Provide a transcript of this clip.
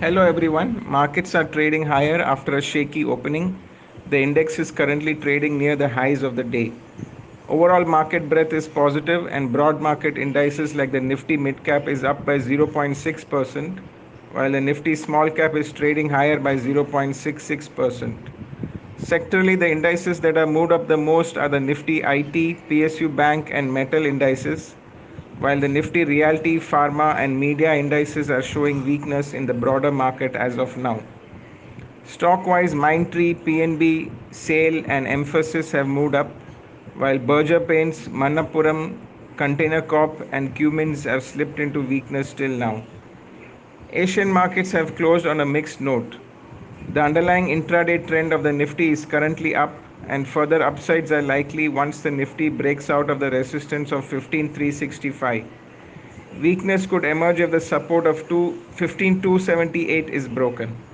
Hello everyone. Markets are trading higher after a shaky opening. The index is currently trading near the highs of the day. Overall market breadth is positive and broad market indices like the Nifty mid cap is up by 0.6% while the Nifty small cap is trading higher by 0.66%. Sectorally, the indices that are moved up the most are the Nifty IT, PSU Bank and Metal indices while the Nifty Realty, Pharma, and Media indices are showing weakness in the broader market as of now. Stock-wise, Mindtree, PNB, SAIL, and Mphasis have moved up, while Berger Paints, Manappuram, Container Corp, and Cummins have slipped into weakness till now. Asian markets have closed on a mixed note. The underlying intraday trend of the Nifty is currently up and further upsides are likely once the Nifty breaks out of the resistance of 15365. Weakness could emerge if the support of 15278 is broken.